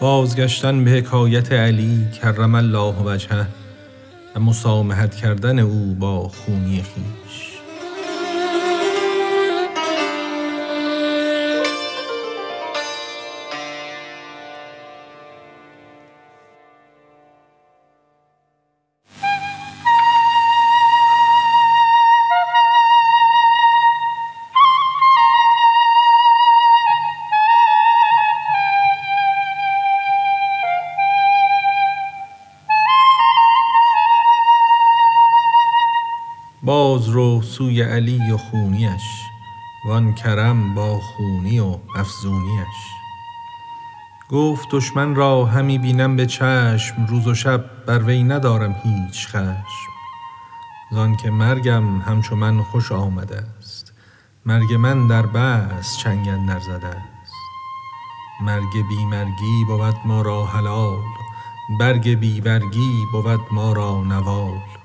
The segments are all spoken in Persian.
بازگشتن به حکایت علی کرم الله وجهه و مسامحت کردن او با خونی خویش باز رو سوی علی و خونیش وان کرم با خونی و افزونیش. گفت دشمن را همی بینم به چشم روز و شب بر وی ندارم هیچ خشم. زانک مرگم همچو من خوش آمدست مرگ من در بأس چنگ اندر زدست مرگ بی مرگی بود ما را حلال برگ بی برگی بود ما را نوال.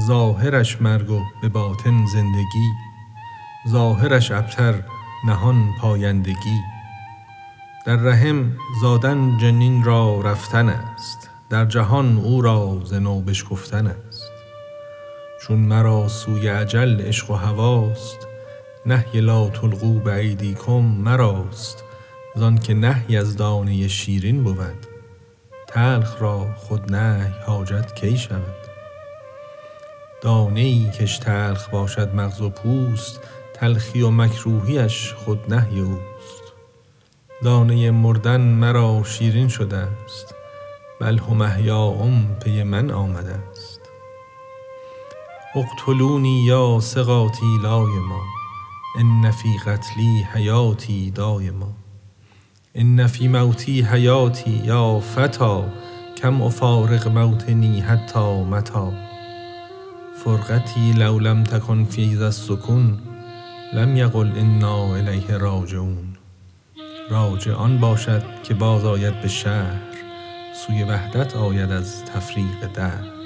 ظاهرش مرگ و به باطن زندگی ظاهرش ابتر نهان پایندگی. در رحم زادن جنین را رفتنست در جهان او را ز نو بشکفتنست چون مرا سوی اجل عشق و هواست نهی لا تلقوا بایدیکم مراست. زانک نهی از دانه شیرین بود تلخ را خود نهی حاجت کی شود؟ دانه ای کش تلخ باشد مغز و پوست تلخی و مکروهیش خود نهی اوست. دانه مردن مرا شیرین شدست بل هم احیاء پی من آمدست اقتلونی یا ثقاتی لایما ان فی قتلی حیاتی دایما ان فی موتی حیاتی یا فتی کم افارق موطنی حتی متی فرقتی لو لم تکن فی ذا السکون لم یقل انا الیه راجعون. راجع آن باشد که بازآید به شهر سوی وحدت آید از تفریق دهر.